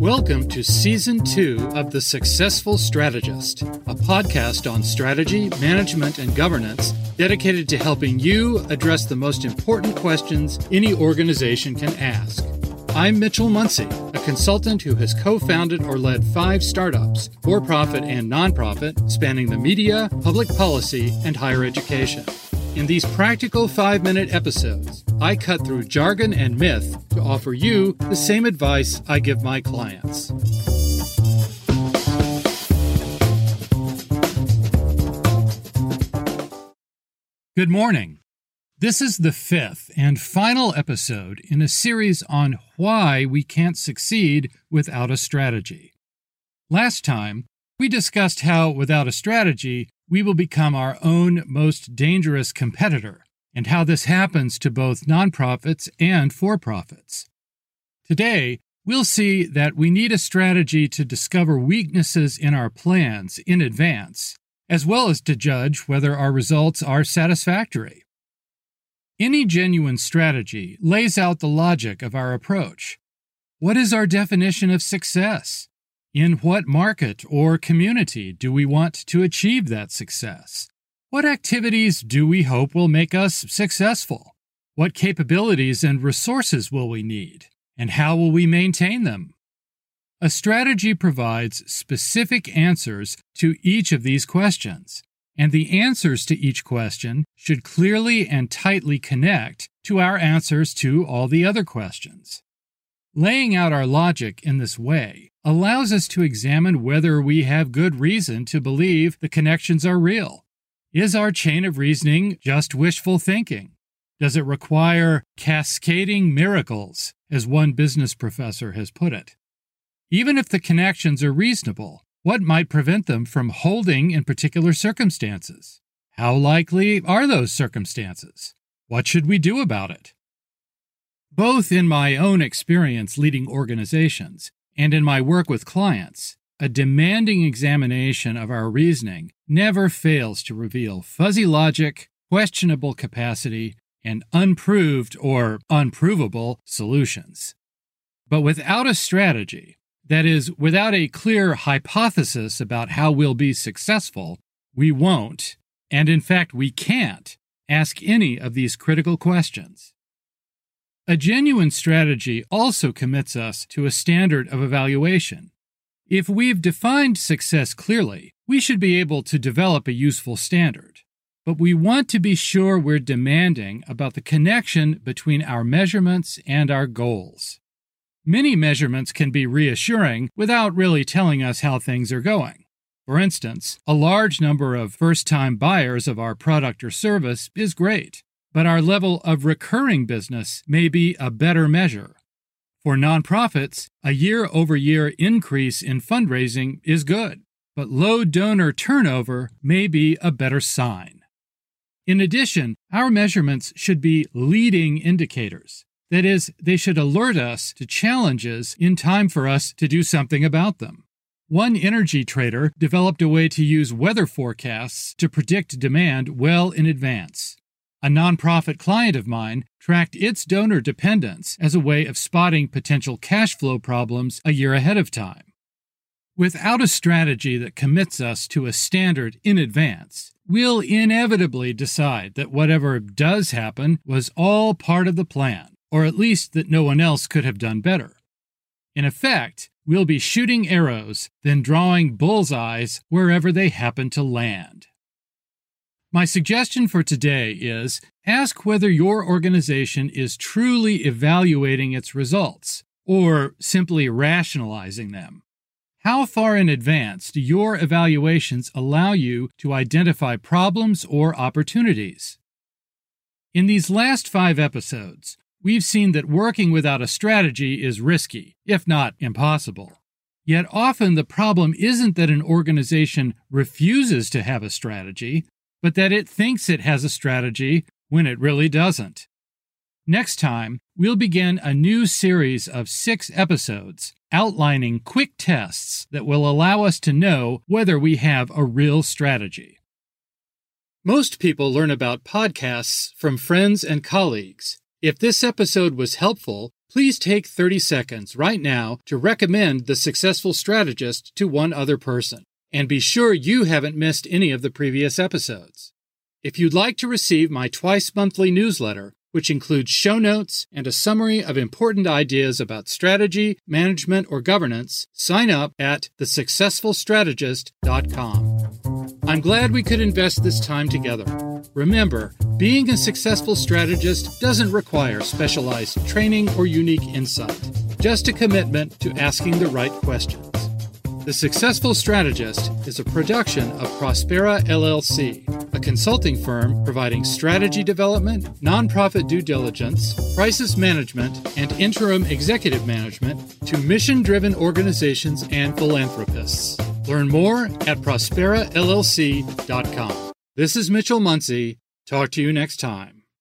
Welcome to Season 2 of The Successful Strategist, a podcast on strategy, management, and governance dedicated to helping you address the most important questions any organization can ask. I'm Mitchell Muncy, a consultant who has co founded or led five startups, for profit and nonprofit, spanning the media, public policy, and higher education. In these practical five minute episodes, I cut through jargon and myth to offer you the same advice I give my clients. Good morning. This is the fifth and final episode in a series on why we can't succeed without a strategy. Last time, we discussed how, without a strategy, we will become our own most dangerous competitor, and how this happens to both nonprofits and for profits. Today, we'll see that we need a strategy to discover weaknesses in our plans in advance, as well as to judge whether our results are satisfactory. Any genuine strategy lays out the logic of our approach. What is our definition of success? In what market or community do we want to achieve that success? What activities do we hope will make us successful? What capabilities and resources will we need? And how will we maintain them? A strategy provides specific answers to each of these questions, and the answers to each question should clearly and tightly connect to our answers to all the other questions. Laying out our logic in this way allows us to examine whether we have good reason to believe the connections are real. Is our chain of reasoning just wishful thinking? Does it require cascading miracles, as one business professor has put it? Even if the connections are reasonable, what might prevent them from holding in particular circumstances? How likely are those circumstances? What should we do about it? Both in my own experience leading organizations and in my work with clients, a demanding examination of our reasoning never fails to reveal fuzzy logic, questionable capacity, and unproved or unprovable solutions. But without a strategy, that is, without a clear hypothesis about how we'll be successful, we won't, and in fact, we can't, ask any of these critical questions. A genuine strategy also commits us to a standard of evaluation. If we've defined success clearly, we should be able to develop a useful standard. But we want to be sure we're demanding about the connection between our measurements and our goals. Many measurements can be reassuring without really telling us how things are going. For instance, a large number of first time buyers of our product or service is great but our level of recurring business may be a better measure. For nonprofits, a year over year increase in fundraising is good, but low donor turnover may be a better sign. In addition, our measurements should be leading indicators. That is, they should alert us to challenges in time for us to do something about them. One energy trader developed a way to use weather forecasts to predict demand well in advance. A nonprofit client of mine tracked its donor dependence as a way of spotting potential cash flow problems a year ahead of time. Without a strategy that commits us to a standard in advance, we'll inevitably decide that whatever does happen was all part of the plan, or at least that no one else could have done better. In effect, we'll be shooting arrows, then drawing bullseyes wherever they happen to land. My suggestion for today is ask whether your organization is truly evaluating its results or simply rationalizing them. How far in advance do your evaluations allow you to identify problems or opportunities? In these last five episodes, we've seen that working without a strategy is risky, if not impossible. Yet often the problem isn't that an organization refuses to have a strategy, but that it thinks it has a strategy when it really doesn't. Next time, we'll begin a new series of six episodes outlining quick tests that will allow us to know whether we have a real strategy. Most people learn about podcasts from friends and colleagues. If this episode was helpful, please take 30 seconds right now to recommend the successful strategist to one other person. And be sure you haven't missed any of the previous episodes. If you'd like to receive my twice monthly newsletter, which includes show notes and a summary of important ideas about strategy, management, or governance, sign up at thesuccessfulstrategist.com. I'm glad we could invest this time together. Remember, being a successful strategist doesn't require specialized training or unique insight, just a commitment to asking the right questions. The Successful Strategist is a production of Prospera LLC, a consulting firm providing strategy development, nonprofit due diligence, crisis management, and interim executive management to mission driven organizations and philanthropists. Learn more at prosperallc.com. This is Mitchell Muncy. Talk to you next time.